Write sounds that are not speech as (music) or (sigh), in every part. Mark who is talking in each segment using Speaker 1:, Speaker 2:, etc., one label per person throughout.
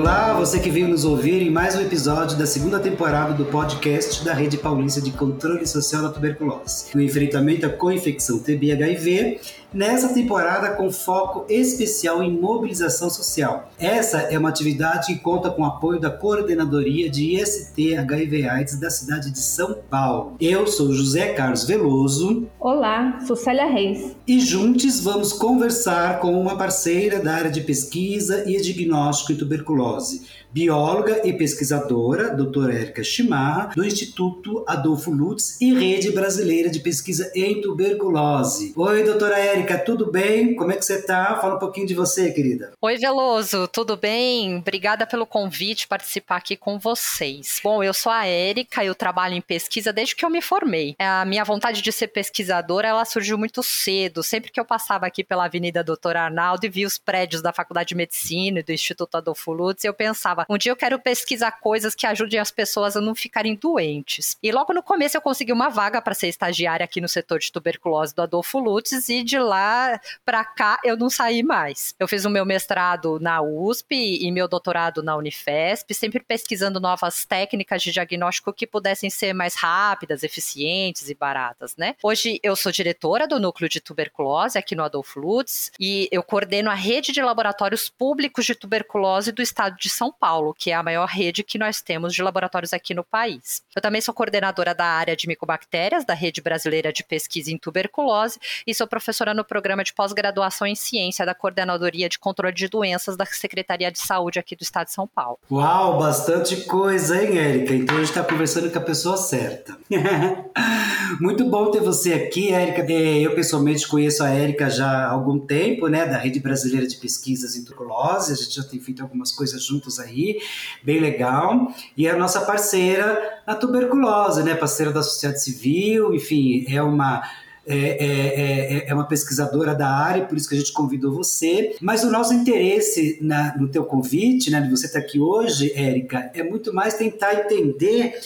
Speaker 1: Olá, você que veio nos ouvir em mais um episódio da segunda temporada do podcast da Rede Paulista de Controle Social da Tuberculose. O enfrentamento à co-infecção TB-HIV nessa temporada com foco especial em mobilização social. Essa é uma atividade que conta com o apoio da Coordenadoria de IST HIV AIDS da cidade de São Paulo. Eu sou José Carlos Veloso.
Speaker 2: Olá, sou Célia Reis.
Speaker 1: E juntos vamos conversar com uma parceira da área de pesquisa e diagnóstico em tuberculose bióloga e pesquisadora, doutora Érica Chimarra, do Instituto Adolfo Lutz e Rede Brasileira de Pesquisa em Tuberculose. Oi, doutora Érica, tudo bem? Como é que você está? Fala um pouquinho de você, querida.
Speaker 3: Oi, Veloso, tudo bem? Obrigada pelo convite participar aqui com vocês. Bom, eu sou a Érica, eu trabalho em pesquisa desde que eu me formei. A minha vontade de ser pesquisadora, ela surgiu muito cedo. Sempre que eu passava aqui pela Avenida Doutor Arnaldo e via os prédios da Faculdade de Medicina e do Instituto Adolfo Lutz, eu pensava, pensava, um dia eu quero pesquisar coisas que ajudem as pessoas a não ficarem doentes. E logo no começo eu consegui uma vaga para ser estagiária aqui no setor de tuberculose do Adolfo Lutz e de lá para cá eu não saí mais. Eu fiz o meu mestrado na USP e meu doutorado na Unifesp, sempre pesquisando novas técnicas de diagnóstico que pudessem ser mais rápidas, eficientes e baratas, né? Hoje eu sou diretora do núcleo de tuberculose aqui no Adolfo Lutz e eu coordeno a rede de laboratórios públicos de tuberculose do estado de São Paulo. Paulo, que é a maior rede que nós temos de laboratórios aqui no país. Eu também sou coordenadora da área de micobactérias da Rede Brasileira de Pesquisa em Tuberculose e sou professora no programa de pós-graduação em ciência da Coordenadoria de Controle de Doenças da Secretaria de Saúde aqui do Estado de São Paulo.
Speaker 1: Uau, bastante coisa, hein, Érica? Então a gente está conversando com a pessoa certa. (laughs) Muito bom ter você aqui, Érica. É, eu pessoalmente conheço a Érica já há algum tempo, né, da Rede Brasileira de Pesquisas em Tuberculose. A gente já tem feito algumas coisas juntos aí bem legal. E é a nossa parceira na tuberculose, né? Parceira da sociedade civil, enfim, é uma. É, é, é, é, uma pesquisadora da área, por isso que a gente convidou você. Mas o nosso interesse na, no teu convite, né, de você estar aqui hoje, Érica, é muito mais tentar entender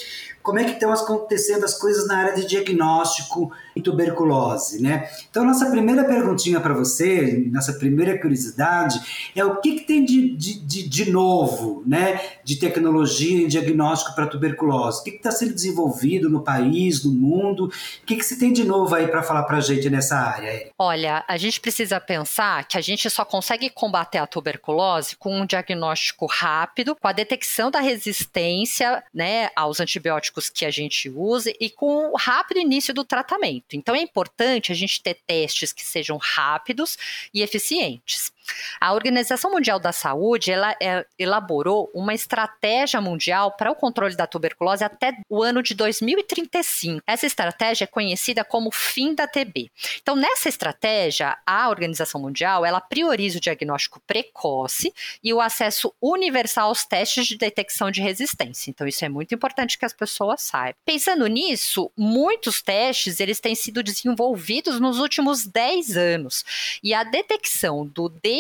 Speaker 1: como é que estão acontecendo as coisas na área de diagnóstico em tuberculose, né? Então, nossa primeira perguntinha para você, nossa primeira curiosidade, é o que, que tem de, de, de, novo, né, de tecnologia em diagnóstico para tuberculose? O que está sendo desenvolvido no país, no mundo? O que, que se tem de novo aí para falar para a gente nessa área?
Speaker 3: Olha, a gente precisa pensar que a gente só consegue combater a tuberculose com um diagnóstico rápido, com a detecção da resistência, né, aos antibióticos que a gente use e com o rápido início do tratamento. Então é importante a gente ter testes que sejam rápidos e eficientes. A Organização Mundial da Saúde ela é, elaborou uma estratégia mundial para o controle da tuberculose até o ano de 2035. Essa estratégia é conhecida como fim da TB. Então, nessa estratégia, a Organização Mundial ela prioriza o diagnóstico precoce e o acesso universal aos testes de detecção de resistência. Então, isso é muito importante que as pessoas saibam. Pensando nisso, muitos testes eles têm sido desenvolvidos nos últimos 10 anos e a detecção do DNA,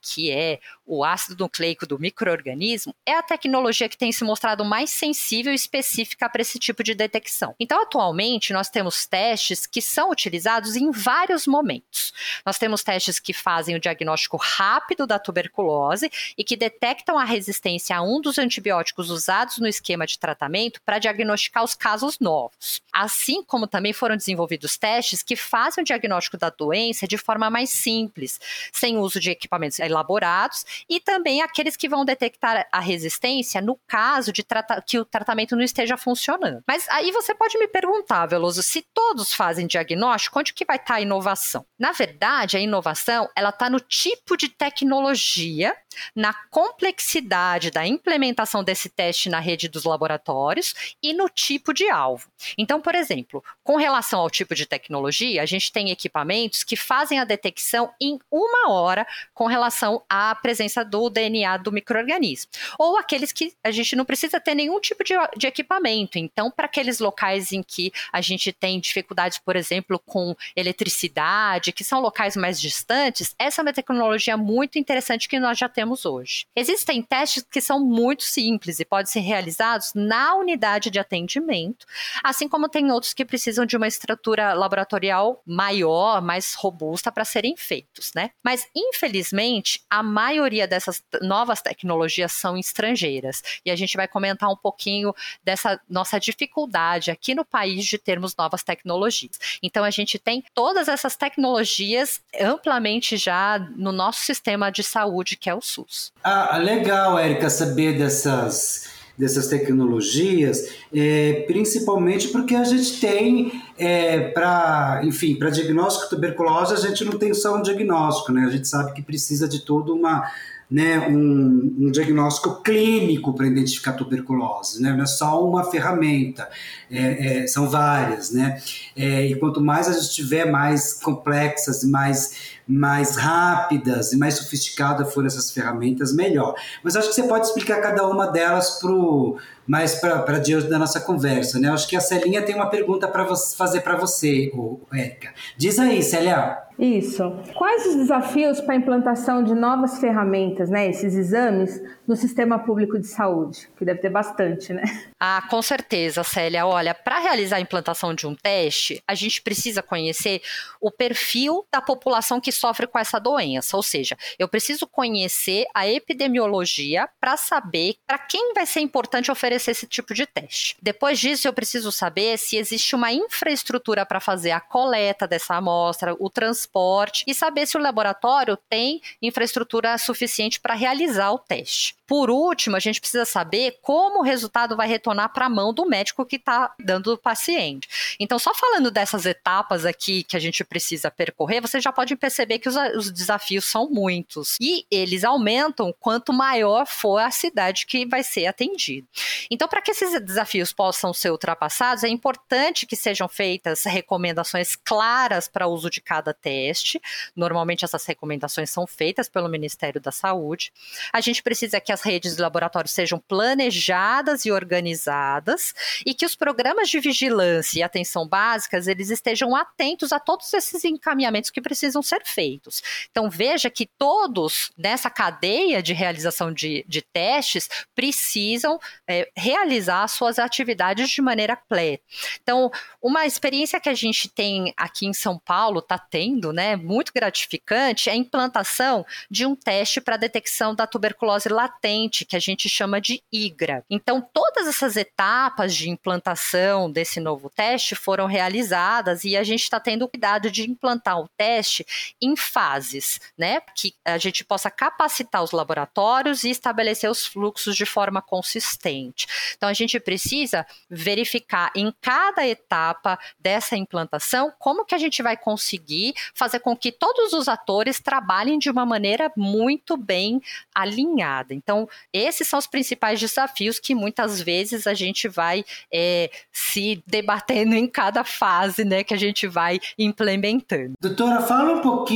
Speaker 3: que é o ácido nucleico do microorganismo, é a tecnologia que tem se mostrado mais sensível e específica para esse tipo de detecção. Então, atualmente, nós temos testes que são utilizados em vários momentos. Nós temos testes que fazem o diagnóstico rápido da tuberculose e que detectam a resistência a um dos antibióticos usados no esquema de tratamento para diagnosticar os casos novos. Assim como também foram desenvolvidos testes que fazem o diagnóstico da doença de forma mais simples, sem uso de equipamentos elaborados, e também aqueles que vão detectar a resistência no caso de que o tratamento não esteja funcionando. Mas aí você pode me perguntar, Veloso, se todos fazem diagnóstico, onde que vai estar a inovação? Na verdade, a inovação ela está no tipo de tecnologia, na complexidade da implementação desse teste na rede dos laboratórios e no tipo de alvo. Então, por exemplo, com relação ao tipo de tecnologia, a gente tem equipamentos que fazem a detecção em uma hora com relação à presença do DNA do microorganismo. Ou aqueles que a gente não precisa ter nenhum tipo de, de equipamento. Então, para aqueles locais em que a gente tem dificuldades, por exemplo, com eletricidade, que são locais mais distantes, essa é uma tecnologia muito interessante que nós já temos temos hoje. Existem testes que são muito simples e podem ser realizados na unidade de atendimento, assim como tem outros que precisam de uma estrutura laboratorial maior, mais robusta para serem feitos, né? Mas infelizmente, a maioria dessas novas tecnologias são estrangeiras e a gente vai comentar um pouquinho dessa nossa dificuldade aqui no país de termos novas tecnologias. Então a gente tem todas essas tecnologias amplamente já no nosso sistema de saúde, que é o SUS.
Speaker 1: Ah, legal, Érica, saber dessas dessas tecnologias, é, principalmente porque a gente tem é, para, enfim, para diagnóstico de tuberculose a gente não tem só um diagnóstico, né? A gente sabe que precisa de toda uma né, um, um diagnóstico clínico para identificar tuberculose, né? não é só uma ferramenta, é, é, são várias. Né? É, e quanto mais a gente tiver, mais complexas, mais, mais rápidas e mais sofisticadas forem essas ferramentas, melhor. Mas acho que você pode explicar cada uma delas pro, mais para diante da nossa conversa. Né? Acho que a Celinha tem uma pergunta para fazer para você, Érica. Diz aí, Célia.
Speaker 2: Isso. Quais os desafios para a implantação de novas ferramentas, né, esses exames, no sistema público de saúde? Que deve ter bastante, né?
Speaker 3: Ah, com certeza, Célia. Olha, para realizar a implantação de um teste, a gente precisa conhecer o perfil da população que sofre com essa doença. Ou seja, eu preciso conhecer a epidemiologia para saber para quem vai ser importante oferecer esse tipo de teste. Depois disso, eu preciso saber se existe uma infraestrutura para fazer a coleta dessa amostra, o transporte e saber se o laboratório tem infraestrutura suficiente para realizar o teste. Por último, a gente precisa saber como o resultado vai retornar para a mão do médico que está dando o paciente. Então, só falando dessas etapas aqui que a gente precisa percorrer, você já pode perceber que os, os desafios são muitos. E eles aumentam quanto maior for a cidade que vai ser atendida. Então, para que esses desafios possam ser ultrapassados, é importante que sejam feitas recomendações claras para o uso de cada teste. Normalmente, essas recomendações são feitas pelo Ministério da Saúde. A gente precisa que as redes de laboratórios sejam planejadas e organizadas e que os programas de vigilância e atenção básicas eles estejam atentos a todos esses encaminhamentos que precisam ser feitos. Então veja que todos nessa cadeia de realização de, de testes precisam é, realizar suas atividades de maneira plena. Então uma experiência que a gente tem aqui em São Paulo está tendo, né, muito gratificante, é a implantação de um teste para detecção da tuberculose latente que a gente chama de IGRA. Então, todas essas etapas de implantação desse novo teste foram realizadas e a gente está tendo cuidado de implantar o teste em fases, né? Que a gente possa capacitar os laboratórios e estabelecer os fluxos de forma consistente. Então, a gente precisa verificar em cada etapa dessa implantação como que a gente vai conseguir fazer com que todos os atores trabalhem de uma maneira muito bem alinhada. Então, esses são os principais desafios que muitas vezes a gente vai é, se debatendo em cada fase né, que a gente vai implementando.
Speaker 1: Doutora, fala um pouquinho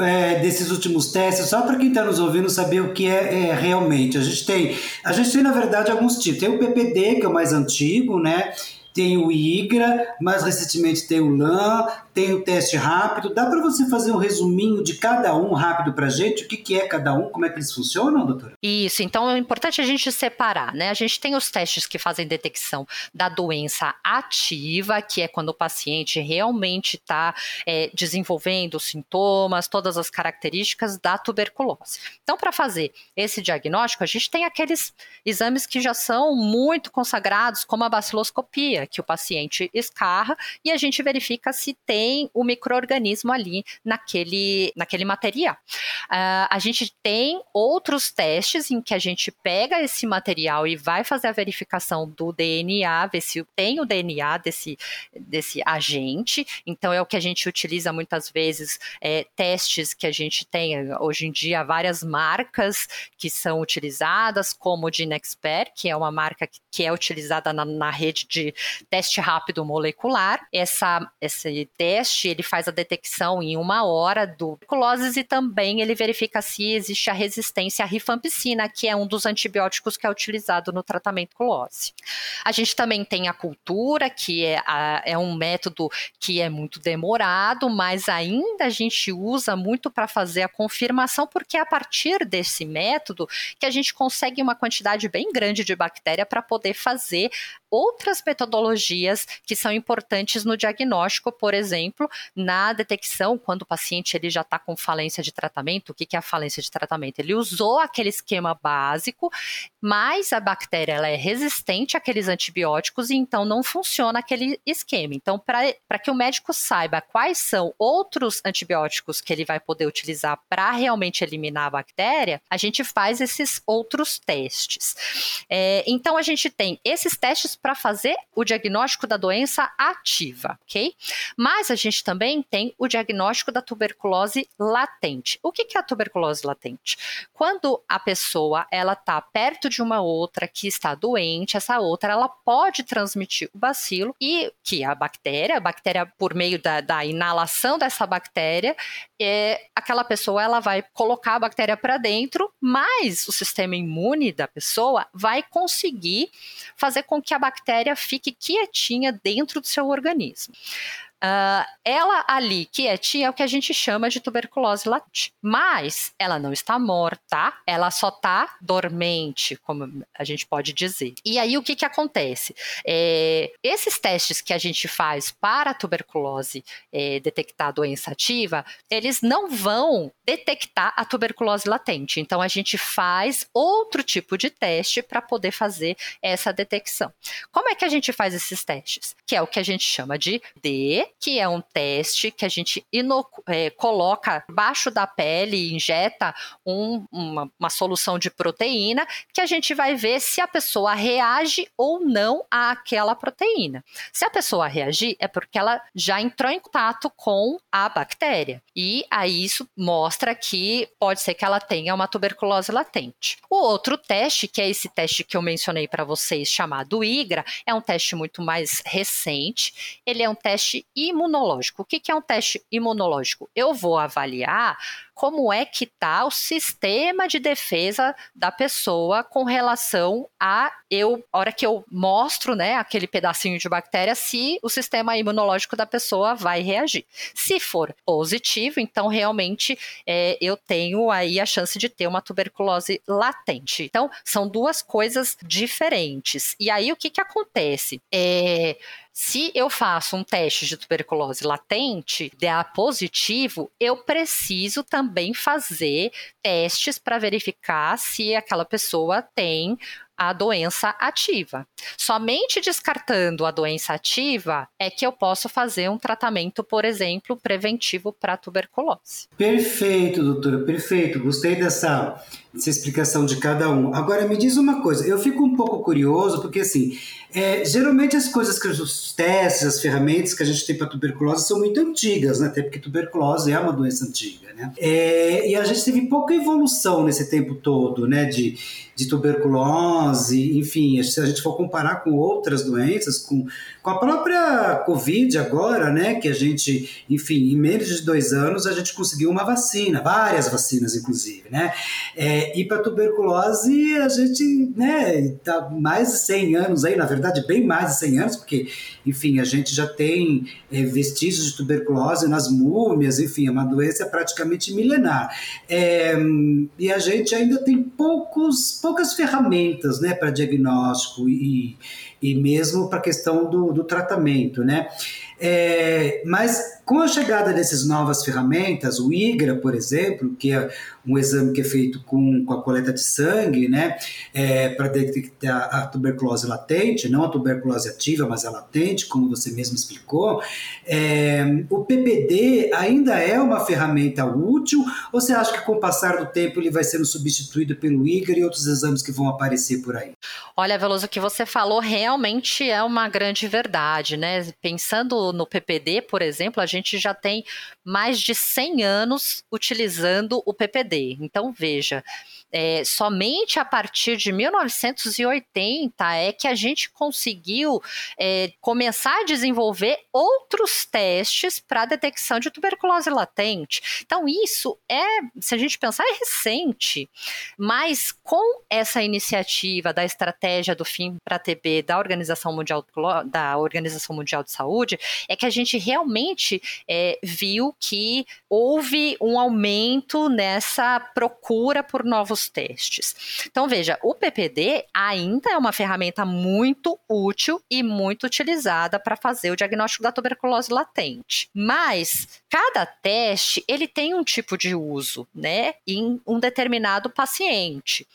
Speaker 1: é, desses últimos testes, só para quem está nos ouvindo saber o que é, é, realmente. A gente tem, a gente tem, na verdade, alguns tipos. Tem o PPD, que é o mais antigo, né? tem o IGRA, mais recentemente tem o LAN, tem o teste rápido. Dá para você fazer um resuminho de cada um rápido para gente? O que, que é cada um? Como é que eles funcionam, doutora?
Speaker 3: Isso, então é importante a gente separar, né? A gente tem os testes que fazem detecção da doença ativa, que é quando o paciente realmente está é, desenvolvendo sintomas, todas as características da tuberculose. Então, para fazer esse diagnóstico, a gente tem aqueles exames que já são muito consagrados, como a baciloscopia que o paciente escarra e a gente verifica se tem o microorganismo ali naquele, naquele material. Uh, a gente tem outros testes em que a gente pega esse material e vai fazer a verificação do DNA, ver se tem o DNA desse, desse agente. Então, é o que a gente utiliza muitas vezes, é, testes que a gente tem hoje em dia, várias marcas que são utilizadas, como o Genexpert, que é uma marca que, que é utilizada na, na rede de teste rápido molecular. Essa, esse teste ele faz a detecção em uma hora do tuberculose e também ele verifica se existe a resistência à rifampicina, que é um dos antibióticos que é utilizado no tratamento com lose. A gente também tem a cultura, que é, a, é um método que é muito demorado, mas ainda a gente usa muito para fazer a confirmação, porque é a partir desse método que a gente consegue uma quantidade bem grande de bactéria para poder fazer outras metodologias que são importantes no diagnóstico, por exemplo, na detecção, quando o paciente ele já está com falência de tratamento. O que, que é a falência de tratamento? Ele usou aquele esquema básico, mas a bactéria ela é resistente àqueles antibióticos e então não funciona aquele esquema. Então, para que o médico saiba quais são outros antibióticos que ele vai poder utilizar para realmente eliminar a bactéria, a gente faz esses outros testes. É, então, a gente tem esses testes para fazer o diagnóstico da doença ativa, ok? Mas a gente também tem o diagnóstico da tuberculose latente. O que é a tuberculose latente? Quando a pessoa ela está perto de uma outra que está doente, essa outra ela pode transmitir o bacilo e que a bactéria, a bactéria por meio da, da inalação dessa bactéria, é, aquela pessoa ela vai colocar a bactéria para dentro, mas o sistema imune da pessoa vai conseguir fazer com que a bactéria fique quietinha dentro do seu organismo. Uh, ela ali, quietinha, é o que a gente chama de tuberculose latente. Mas ela não está morta, ela só está dormente, como a gente pode dizer. E aí o que, que acontece? É, esses testes que a gente faz para a tuberculose é, detectar a doença ativa, eles não vão detectar a tuberculose latente. Então a gente faz outro tipo de teste para poder fazer essa detecção. Como é que a gente faz esses testes? Que é o que a gente chama de D que é um teste que a gente é, coloca baixo da pele injeta um, uma, uma solução de proteína que a gente vai ver se a pessoa reage ou não àquela proteína. Se a pessoa reagir, é porque ela já entrou em contato com a bactéria. E aí isso mostra que pode ser que ela tenha uma tuberculose latente. O outro teste, que é esse teste que eu mencionei para vocês, chamado IGRA, é um teste muito mais recente. Ele é um teste imunológico. O que, é um teste imunológico? Eu vou avaliar como é que está o sistema de defesa da pessoa com relação a eu, a hora que eu mostro, né, aquele pedacinho de bactéria, se o sistema imunológico da pessoa vai reagir. Se for positivo, então realmente é, eu tenho aí a chance de ter uma tuberculose latente. Então, são duas coisas diferentes. E aí o que, que acontece? É, se eu faço um teste de tuberculose latente, der positivo, eu preciso também fazer testes para verificar se aquela pessoa tem a doença ativa. Somente descartando a doença ativa é que eu posso fazer um tratamento, por exemplo, preventivo para tuberculose.
Speaker 1: Perfeito, doutora, perfeito. Gostei dessa, dessa explicação de cada um. Agora me diz uma coisa, eu fico um pouco curioso porque assim, é, geralmente as coisas que os testes, as ferramentas que a gente tem para tuberculose são muito antigas, né? Até porque tuberculose é uma doença antiga, né? É, e a gente teve pouca evolução nesse tempo todo, né? De, de tuberculose, enfim, se a gente for comparar com outras doenças, com, com a própria Covid agora, né? Que a gente, enfim, em menos de dois anos a gente conseguiu uma vacina, várias vacinas, inclusive, né? É, e para tuberculose a gente, né? Tá mais de 100 anos aí, na verdade bem mais de 100 anos, porque, enfim, a gente já tem é, vestígios de tuberculose nas múmias, enfim, é uma doença praticamente milenar. É, e a gente ainda tem poucos, poucas ferramentas né, para diagnóstico e, e mesmo para a questão do, do tratamento, né? É, mas com a chegada dessas novas ferramentas, o IGRA, por exemplo, que é um exame que é feito com, com a coleta de sangue, né, é, para detectar a tuberculose latente, não a tuberculose ativa, mas a latente, como você mesmo explicou, é, o PPD ainda é uma ferramenta útil ou você acha que com o passar do tempo ele vai sendo substituído pelo IGRA e outros exames que vão aparecer por aí?
Speaker 3: Olha, Veloso, o que você falou realmente é uma grande verdade, né? Pensando no PPD, por exemplo, a gente já tem mais de 100 anos utilizando o PPD. Então, veja, é, somente a partir de 1980 é que a gente conseguiu é, começar a desenvolver outros testes para detecção de tuberculose latente. Então, isso é, se a gente pensar, é recente, mas com essa iniciativa da estratégia do fim para TB da Organização Mundial da Organização Mundial de Saúde, é que a gente realmente é, viu que houve um aumento nessa procura por novos testes. Então, veja, o PPD ainda é uma ferramenta muito útil e muito utilizada para fazer o diagnóstico da tuberculose latente. Mas cada teste ele tem um tipo de uso, né, em um determinado paciente.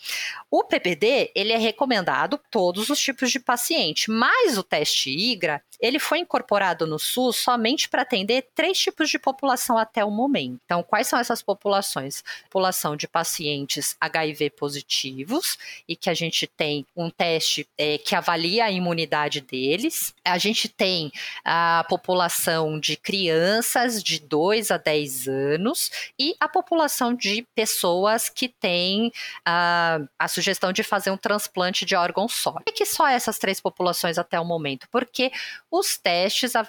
Speaker 3: O PPD ele é recomendado todos os tipos de paciente, mas o teste IGRA ele foi incorporado no SUS somente para atender três tipos de população até o momento. Então, quais são essas populações? População de pacientes HIV positivos e que a gente tem um teste é, que avalia a imunidade deles. A gente tem a população de crianças de 2 a 10 anos e a população de pessoas que têm a, a sugestão de fazer um transplante de órgão só. Por que só essas três populações até o momento? Porque os testes, a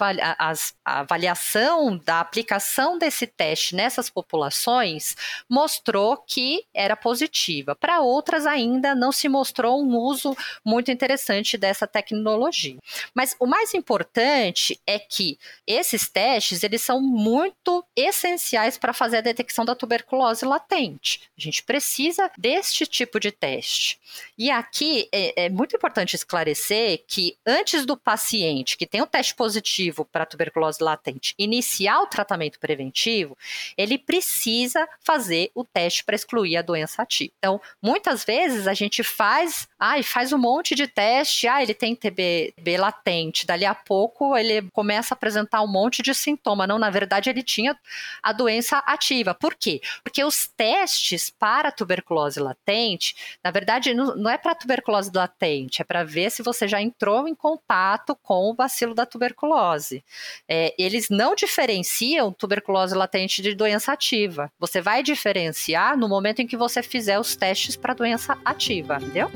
Speaker 3: avaliação da aplicação desse teste nessas populações mostrou que era positiva. Para outras, ainda não se mostrou um uso muito interessante dessa tecnologia. Mas o mais importante é que esses testes eles são muito essenciais para fazer a detecção da tuberculose latente. A gente precisa deste tipo de teste. E aqui é, é muito importante esclarecer que antes do paciente que tem um teste positivo para tuberculose latente iniciar o tratamento preventivo, ele precisa fazer o teste para excluir a doença ativa. Então, muitas vezes a gente faz, ai, faz um monte de teste, ah, ele tem TB, TB latente, dali a pouco ele começa a apresentar um monte de sintoma. Não, na verdade ele tinha a doença ativa. Por quê? Porque os testes para tuberculose latente, na verdade, não é para tuberculose latente, é para ver se você já entrou em contato com o bacilo da tuberculose. É, eles não diferenciam tuberculose latente de doença ativa. Você vai diferenciar no momento em que você fizer os testes para doença ativa, entendeu?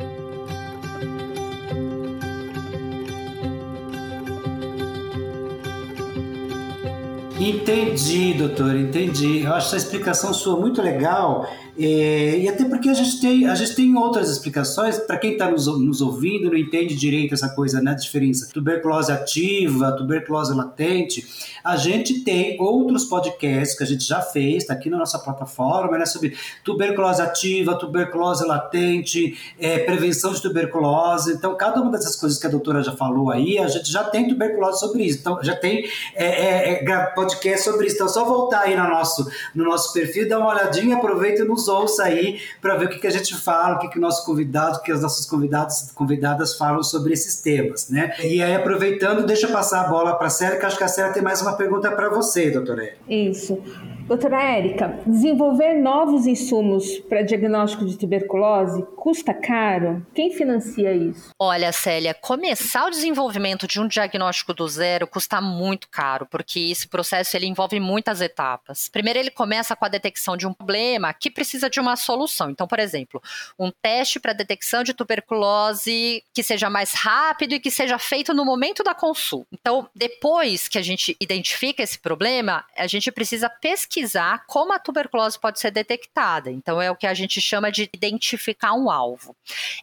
Speaker 1: Entendi, doutor, entendi. Eu acho essa explicação sua muito legal é, e até porque a gente tem, a gente tem outras explicações, para quem está nos, nos, ouvindo, não entende direito essa coisa, né, a diferença. Tuberculose ativa, tuberculose latente. A gente tem outros podcasts que a gente já fez, está aqui na nossa plataforma, né, sobre tuberculose ativa, tuberculose latente, é, prevenção de tuberculose. Então, cada uma dessas coisas que a doutora já falou aí, a gente já tem tuberculose sobre isso. Então, já tem é, é, é podcast sobre isso. Então, só voltar aí no nosso, no nosso perfil, dar uma olhadinha, aproveita e nos ouça aí para ver o que, que a gente fala, o que, que o nosso convidado, o que as nossas convidados, convidadas falam sobre esses temas, né? E aí, aproveitando, deixa eu passar a bola para a Célia, que acho que a Célia tem mais uma pergunta para você, doutora.
Speaker 2: Isso. Doutora Érica, desenvolver novos insumos para diagnóstico de tuberculose custa caro? Quem financia isso?
Speaker 3: Olha, Célia, começar o desenvolvimento de um diagnóstico do zero custa muito caro, porque esse processo ele envolve muitas etapas. Primeiro, ele começa com a detecção de um problema que precisa de uma solução. Então, por exemplo, um teste para detecção de tuberculose que seja mais rápido e que seja feito no momento da consulta. Então, depois que a gente identifica esse problema, a gente precisa pesquisar pesquisar como a tuberculose pode ser detectada. Então, é o que a gente chama de identificar um alvo.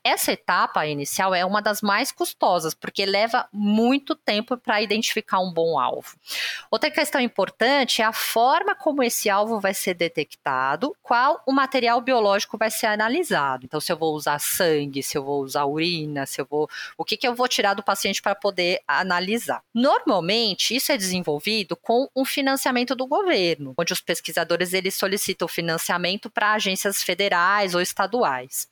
Speaker 3: Essa etapa inicial é uma das mais custosas, porque leva muito tempo para identificar um bom alvo. Outra questão importante é a forma como esse alvo vai ser detectado, qual o material biológico vai ser analisado. Então, se eu vou usar sangue, se eu vou usar urina, se eu vou. O que, que eu vou tirar do paciente para poder analisar? Normalmente, isso é desenvolvido com um financiamento do governo, onde os os pesquisadores eles solicitam financiamento para agências federais ou estaduais.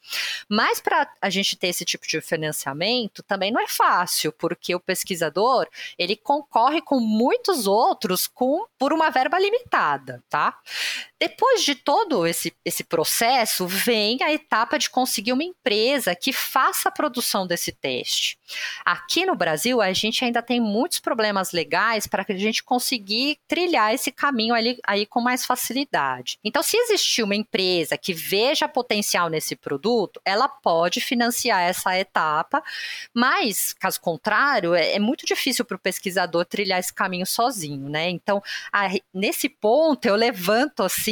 Speaker 3: Mas para a gente ter esse tipo de financiamento também não é fácil, porque o pesquisador ele concorre com muitos outros com por uma verba limitada, tá? Depois de todo esse, esse processo, vem a etapa de conseguir uma empresa que faça a produção desse teste. Aqui no Brasil, a gente ainda tem muitos problemas legais para que a gente conseguir trilhar esse caminho ali, aí com mais facilidade. Então, se existir uma empresa que veja potencial nesse produto, ela pode financiar essa etapa, mas, caso contrário, é, é muito difícil para o pesquisador trilhar esse caminho sozinho, né? Então, a, nesse ponto, eu levanto, assim,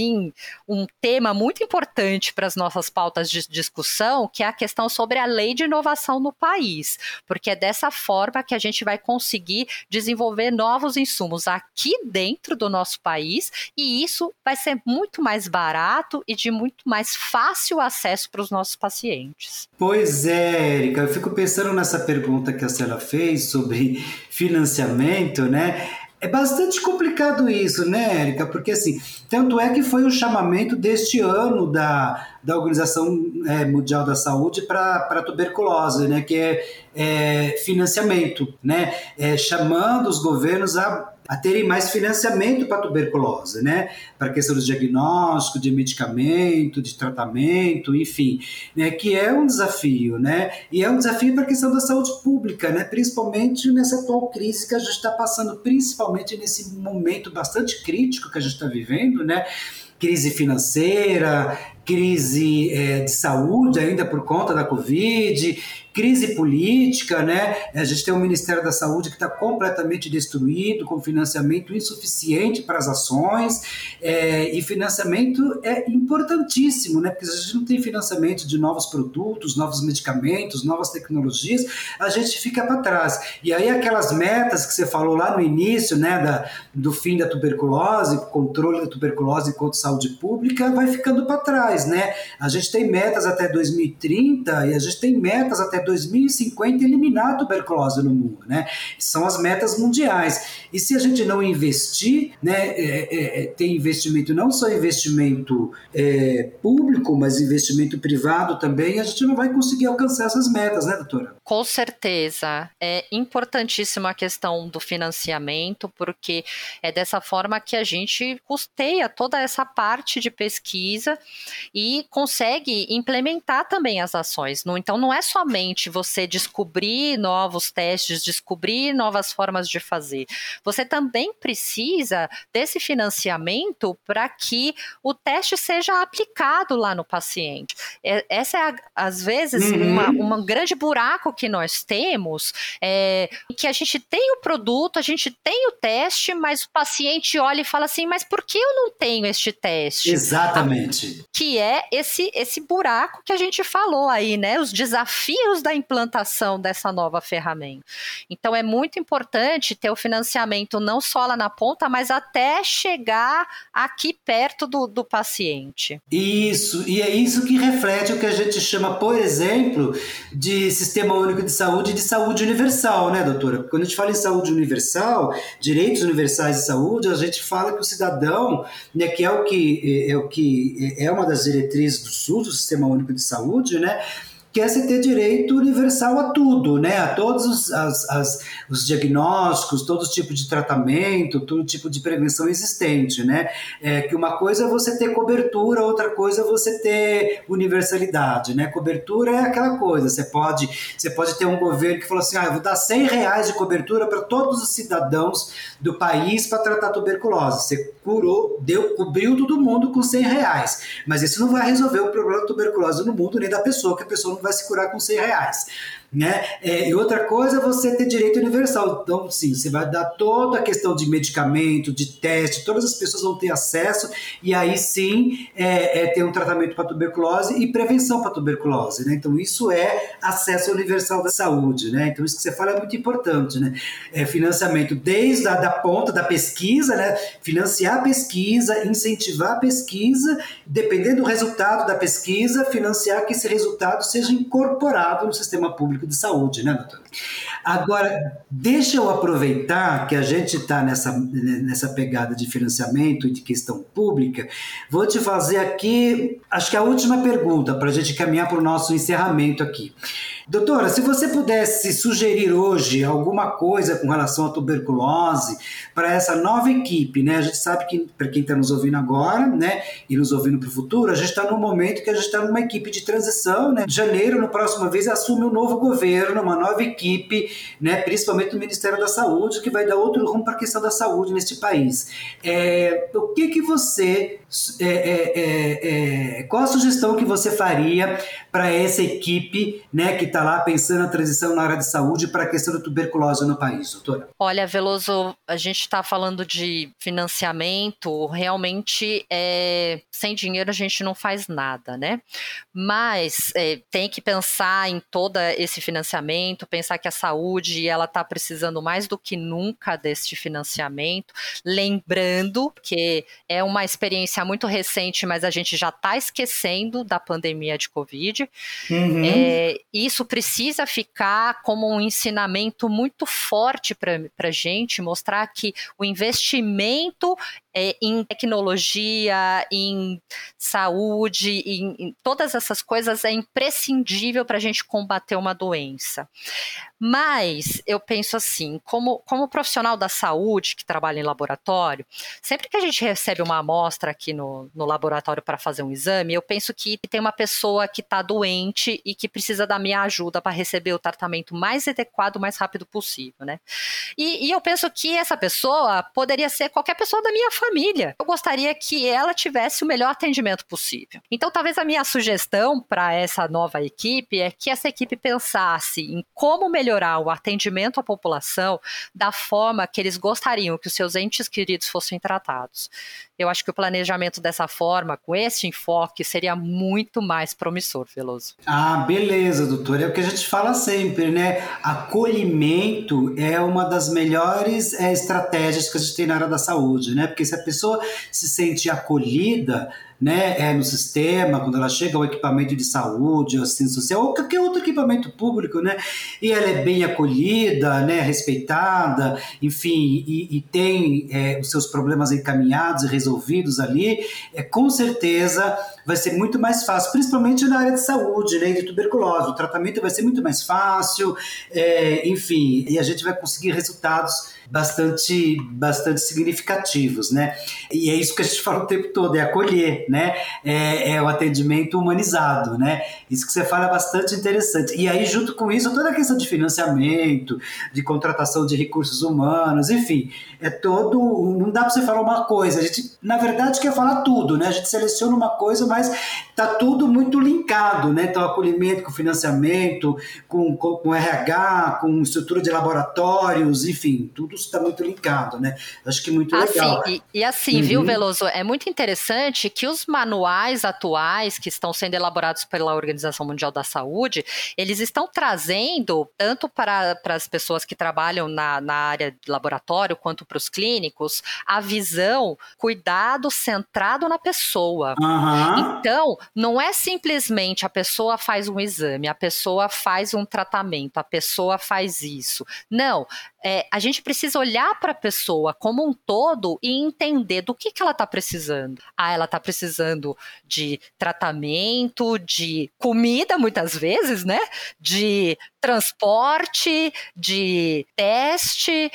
Speaker 3: um tema muito importante para as nossas pautas de discussão, que é a questão sobre a lei de inovação no país, porque é dessa forma que a gente vai conseguir desenvolver novos insumos aqui dentro do nosso país e isso vai ser muito mais barato e de muito mais fácil acesso para os nossos pacientes.
Speaker 1: Pois é, Erika, eu fico pensando nessa pergunta que a Cela fez sobre (laughs) financiamento, né? É bastante complicado isso, né, Érica? Porque assim, tanto é que foi o chamamento deste ano da, da Organização é, Mundial da Saúde para tuberculose, né? Que é, é financiamento, né? É, chamando os governos a a terem mais financiamento para tuberculose, né? Para a questão do diagnóstico, de medicamento, de tratamento, enfim, né? Que é um desafio, né? E é um desafio para a questão da saúde pública, né? Principalmente nessa atual crise que a gente está passando, principalmente nesse momento bastante crítico que a gente está vivendo, né? Crise financeira, crise é, de saúde ainda por conta da Covid, crise política, né? A gente tem um Ministério da Saúde que está completamente destruído, com financiamento insuficiente para as ações, é, e financiamento é importantíssimo, né? Porque se a gente não tem financiamento de novos produtos, novos medicamentos, novas tecnologias, a gente fica para trás. E aí aquelas metas que você falou lá no início, né, da, do fim da tuberculose, controle da tuberculose enquanto saúde pública, vai ficando para trás, né? A gente tem metas até 2030 e a gente tem metas até 2050 eliminar a tuberculose no mundo, né? São as metas mundiais. E se a gente não investir, né, é, é, é tem investimento, não só investimento é, público, mas investimento privado também, a gente não vai conseguir alcançar essas metas, né, doutora?
Speaker 3: Com certeza. É importantíssima a questão do financiamento, porque é dessa forma que a gente custeia toda essa parte de pesquisa e consegue implementar também as ações. Então, não é somente você descobrir novos testes, descobrir novas formas de fazer. Você também precisa desse financiamento para que o teste seja aplicado lá no paciente. É, essa é, às vezes, uhum. um grande buraco que nós temos, é, que a gente tem o produto, a gente tem o teste, mas o paciente olha e fala assim, mas por que eu não tenho este teste?
Speaker 1: Exatamente.
Speaker 3: Que é esse, esse buraco que a gente falou aí, né? Os desafios da implantação dessa nova ferramenta. Então é muito importante ter o financiamento não só lá na ponta, mas até chegar aqui perto do, do paciente.
Speaker 1: Isso, e é isso que reflete o que a gente chama, por exemplo, de sistema único de saúde e de saúde universal, né, doutora? Quando a gente fala em saúde universal, direitos universais de saúde, a gente fala que o cidadão, né, que é o que é o que é uma das diretrizes do SUS, do Sistema Único de Saúde, né, que é você ter direito universal a tudo, né? A todos os, as, as, os diagnósticos, todo tipo de tratamento, todo tipo de prevenção existente, né? É, que uma coisa é você ter cobertura, outra coisa é você ter universalidade, né? Cobertura é aquela coisa, você pode, você pode ter um governo que fala assim, ah, eu vou dar 100 reais de cobertura para todos os cidadãos do país para tratar tuberculose. Você curou, deu, cobriu todo mundo com 100 reais, mas isso não vai resolver o problema da tuberculose no mundo nem da pessoa, que a pessoa não vai se curar com 100 reais. Né? É, e outra coisa é você ter direito universal. Então, sim, você vai dar toda a questão de medicamento, de teste, todas as pessoas vão ter acesso, e aí sim é, é ter um tratamento para tuberculose e prevenção para tuberculose. Né? Então, isso é acesso universal da saúde. Né? Então, isso que você fala é muito importante. Né? É financiamento desde a da ponta da pesquisa, né? financiar a pesquisa, incentivar a pesquisa, dependendo do resultado da pesquisa, financiar que esse resultado seja incorporado no sistema público público de saúde, né, doutora? Agora, deixa eu aproveitar que a gente está nessa, nessa pegada de financiamento e de questão pública, vou te fazer aqui, acho que a última pergunta, para a gente caminhar para o nosso encerramento aqui. Doutora, se você pudesse sugerir hoje alguma coisa com relação à tuberculose para essa nova equipe, né? A gente sabe que, para quem está nos ouvindo agora, né, e nos ouvindo para o futuro, a gente está num momento que a gente está numa equipe de transição, né? Janeiro, no próximo vez, assume um novo governo, uma nova equipe, né, principalmente no Ministério da Saúde, que vai dar outro rumo para a questão da saúde neste país. É, o que que você, é, é, é, é qual a sugestão que você faria para essa equipe, né, que está lá pensando na transição na área de saúde para a questão da tuberculose no país, doutora?
Speaker 3: Olha, Veloso, a gente está falando de financiamento, realmente é, sem dinheiro a gente não faz nada, né? Mas é, tem que pensar em todo esse financiamento, pensar que a saúde ela está precisando mais do que nunca deste financiamento, lembrando que é uma experiência muito recente, mas a gente já está esquecendo da pandemia de Covid. Uhum. É, isso precisa ficar como um ensinamento muito forte para a gente, mostrar que o investimento é, em tecnologia, em saúde, em, em, todas essas coisas é imprescindível para a gente combater uma doença. Mas eu penso assim, como, como profissional da saúde que trabalha em laboratório, sempre que a gente recebe uma amostra aqui no, no laboratório para fazer um exame, eu penso que tem uma pessoa que está doente e que precisa da minha ajuda para receber o tratamento mais adequado, mais rápido possível, né? E, e eu penso que essa pessoa poderia ser qualquer pessoa da minha família. Eu gostaria que ela tivesse o melhor atendimento possível. Então, talvez a minha sugestão para essa nova equipe é que essa equipe pensasse em como melhorar melhorar o atendimento à população da forma que eles gostariam que os seus entes queridos fossem tratados. Eu acho que o planejamento dessa forma, com esse enfoque, seria muito mais promissor, Veloso.
Speaker 1: Ah, beleza, doutor. É o que a gente fala sempre, né? Acolhimento é uma das melhores é, estratégias que a gente tem na área da saúde, né? Porque se a pessoa se sente acolhida, né, é, no sistema, quando ela chega ao equipamento de saúde, assistência social, ou qualquer outro equipamento público, né, e ela é bem acolhida, né, respeitada, enfim, e, e tem é, os seus problemas encaminhados e resolvidos ali, é, com certeza vai ser muito mais fácil, principalmente na área de saúde, né, de tuberculose. O tratamento vai ser muito mais fácil, é, enfim, e a gente vai conseguir resultados bastante, bastante significativos, né? E é isso que a gente (laughs) fala o tempo todo, é acolher, né? É, é o atendimento humanizado, né? Isso que você fala é bastante interessante. E aí, junto com isso, toda a questão de financiamento, de contratação de recursos humanos, enfim, é todo. Não dá para você falar uma coisa. A gente, na verdade, quer falar tudo, né? A gente seleciona uma coisa, mas tá tudo muito linkado, né? Então, acolhimento com financiamento, com, com, com RH, com estrutura de laboratórios, enfim, tudo está muito linkado, né? Acho que muito legal.
Speaker 3: Assim, e, e assim, uhum. viu, Veloso? É muito interessante que os manuais atuais que estão sendo elaborados pela Organização Mundial da Saúde, eles estão trazendo, tanto para, para as pessoas que trabalham na, na área de laboratório, quanto para os clínicos, a visão, cuidado centrado na pessoa. Uhum. Então, não é simplesmente a pessoa faz um exame, a pessoa faz um tratamento, a pessoa faz isso. Não, é, a gente precisa olhar para a pessoa como um todo e entender do que, que ela está precisando. Ah, ela está precisando de tratamento, de comida, muitas vezes, né? De transporte, de teste.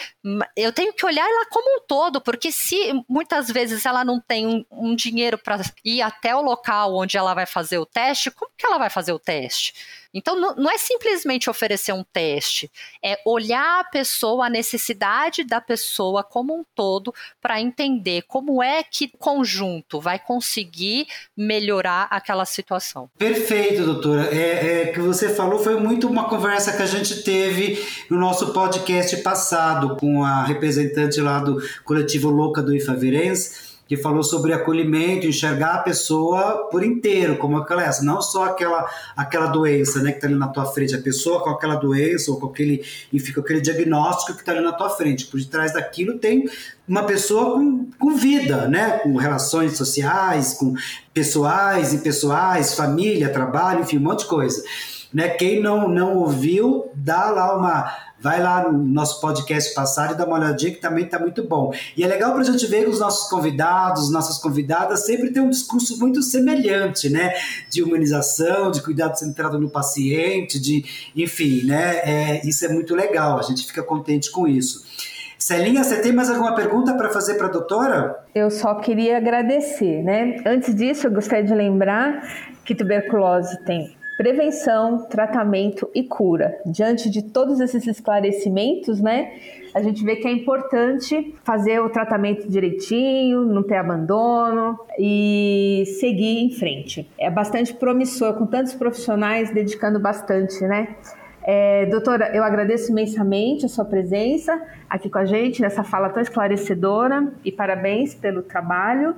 Speaker 3: Eu tenho que olhar ela como um todo, porque se muitas vezes ela não tem um, um dinheiro para ir até o local onde ela vai fazer o teste, como que ela vai fazer o teste? Então, não, é simplesmente oferecer um teste, é olhar a pessoa, a necessidade da pessoa como um todo, para entender como é que o conjunto vai conseguir melhorar aquela situação.
Speaker 1: Perfeito, doutora. É, é que você falou foi muito uma conversa que a gente teve no nosso podcast passado com a representante lá do coletivo Louca do Ifavirense que falou sobre acolhimento, enxergar a pessoa por inteiro, como aquela essa, não só aquela aquela doença, né, que está ali na tua frente, a pessoa com aquela doença ou com aquele, enfim, com aquele diagnóstico que está ali na tua frente. Por detrás daquilo tem uma pessoa com, com vida, né, com relações sociais, com pessoais, impessoais, família, trabalho, enfim, um monte de coisa. Né? Quem não, não ouviu, dá lá uma vai lá no nosso podcast passado e dá uma olhadinha que também está muito bom. E é legal para a gente ver que os nossos convidados, nossas convidadas sempre têm um discurso muito semelhante, né? De humanização, de cuidado centrado no paciente, de, enfim, né? É, isso é muito legal, a gente fica contente com isso. Celinha, você tem mais alguma pergunta para fazer para a doutora?
Speaker 2: Eu só queria agradecer, né? Antes disso, eu gostaria de lembrar que tuberculose tem prevenção, tratamento e cura. Diante de todos esses esclarecimentos, né, a gente vê que é importante fazer o tratamento direitinho, não ter abandono e seguir em frente. É bastante promissor, com tantos profissionais dedicando bastante, né? É, doutora, eu agradeço imensamente a sua presença aqui com a gente nessa fala tão esclarecedora e parabéns pelo trabalho.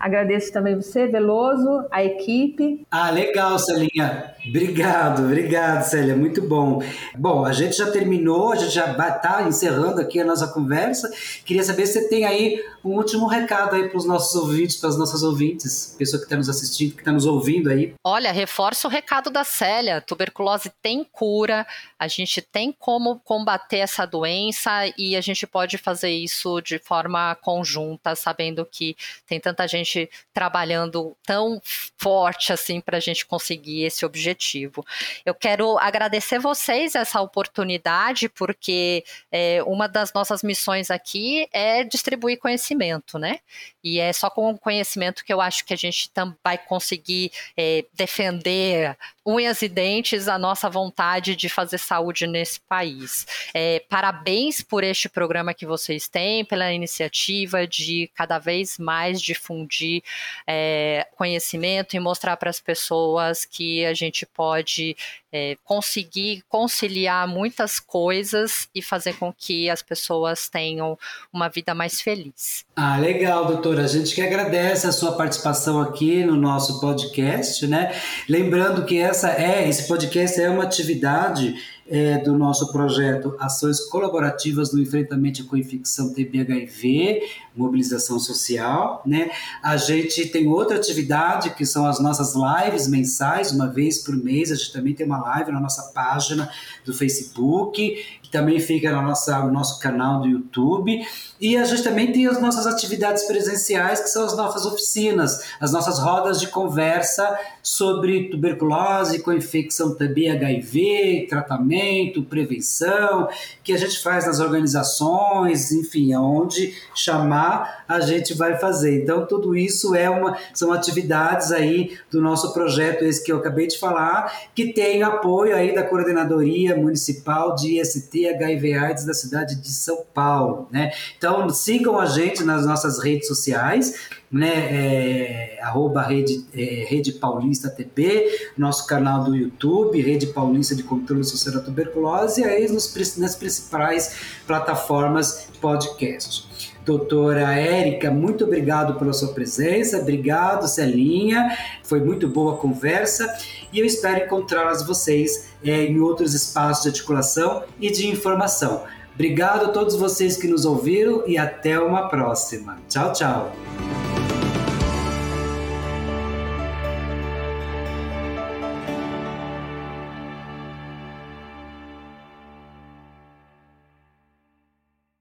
Speaker 2: Agradeço também você, Veloso, a equipe.
Speaker 1: Ah, legal, Celinha. Obrigado, obrigado, Célia. Muito bom. Bom, a gente já terminou, a gente já está encerrando aqui a nossa conversa. Queria saber se você tem aí um último recado aí para os nossos ouvintes, para as nossas ouvintes, pessoa que está nos assistindo, que está nos ouvindo aí.
Speaker 3: Olha, reforça o recado da Célia. Tuberculose tem cura, a gente tem como combater essa doença e a gente pode fazer isso de forma conjunta, sabendo que tem tanta gente gente trabalhando tão forte assim para a gente conseguir esse objetivo. Eu quero agradecer vocês essa oportunidade, porque é, uma das nossas missões aqui é distribuir conhecimento, né? E é só com o conhecimento que eu acho que a gente vai conseguir é, defender unhas e dentes a nossa vontade de fazer saúde nesse país. É, parabéns por este programa que vocês têm, pela iniciativa de cada vez mais difundir é, conhecimento e mostrar para as pessoas que a gente pode é, conseguir conciliar muitas coisas e fazer com que as pessoas tenham uma vida mais feliz.
Speaker 1: Ah, legal, doutora. A gente que agradece a sua participação aqui no nosso podcast, né? Lembrando que essa é esse podcast é uma atividade é, do nosso projeto Ações Colaborativas no Enfrentamento com Infecção TB-HIV, mobilização social, né? A gente tem outra atividade que são as nossas lives mensais, uma vez por mês, a gente também tem uma live na nossa página do Facebook, também fica na nossa, no nosso canal do YouTube, e a gente também tem as nossas atividades presenciais, que são as nossas oficinas, as nossas rodas de conversa sobre tuberculose com infecção TB-HIV, tratamento, treinamento, prevenção, que a gente faz nas organizações, enfim, aonde chamar, a gente vai fazer. Então, tudo isso é uma, são atividades aí do nosso projeto, esse que eu acabei de falar, que tem apoio aí da Coordenadoria Municipal de IST HIV AIDS da cidade de São Paulo, né? Então, sigam a gente nas nossas redes sociais, né, é, arroba Rede, é, Rede Paulista TP, nosso canal do YouTube, Rede Paulista de Controle Social da Tuberculose, e aí nos, nas principais plataformas podcast. Doutora Érica, muito obrigado pela sua presença, obrigado Celinha, foi muito boa a conversa e eu espero encontrá-las vocês é, em outros espaços de articulação e de informação. Obrigado a todos vocês que nos ouviram e até uma próxima. Tchau, tchau.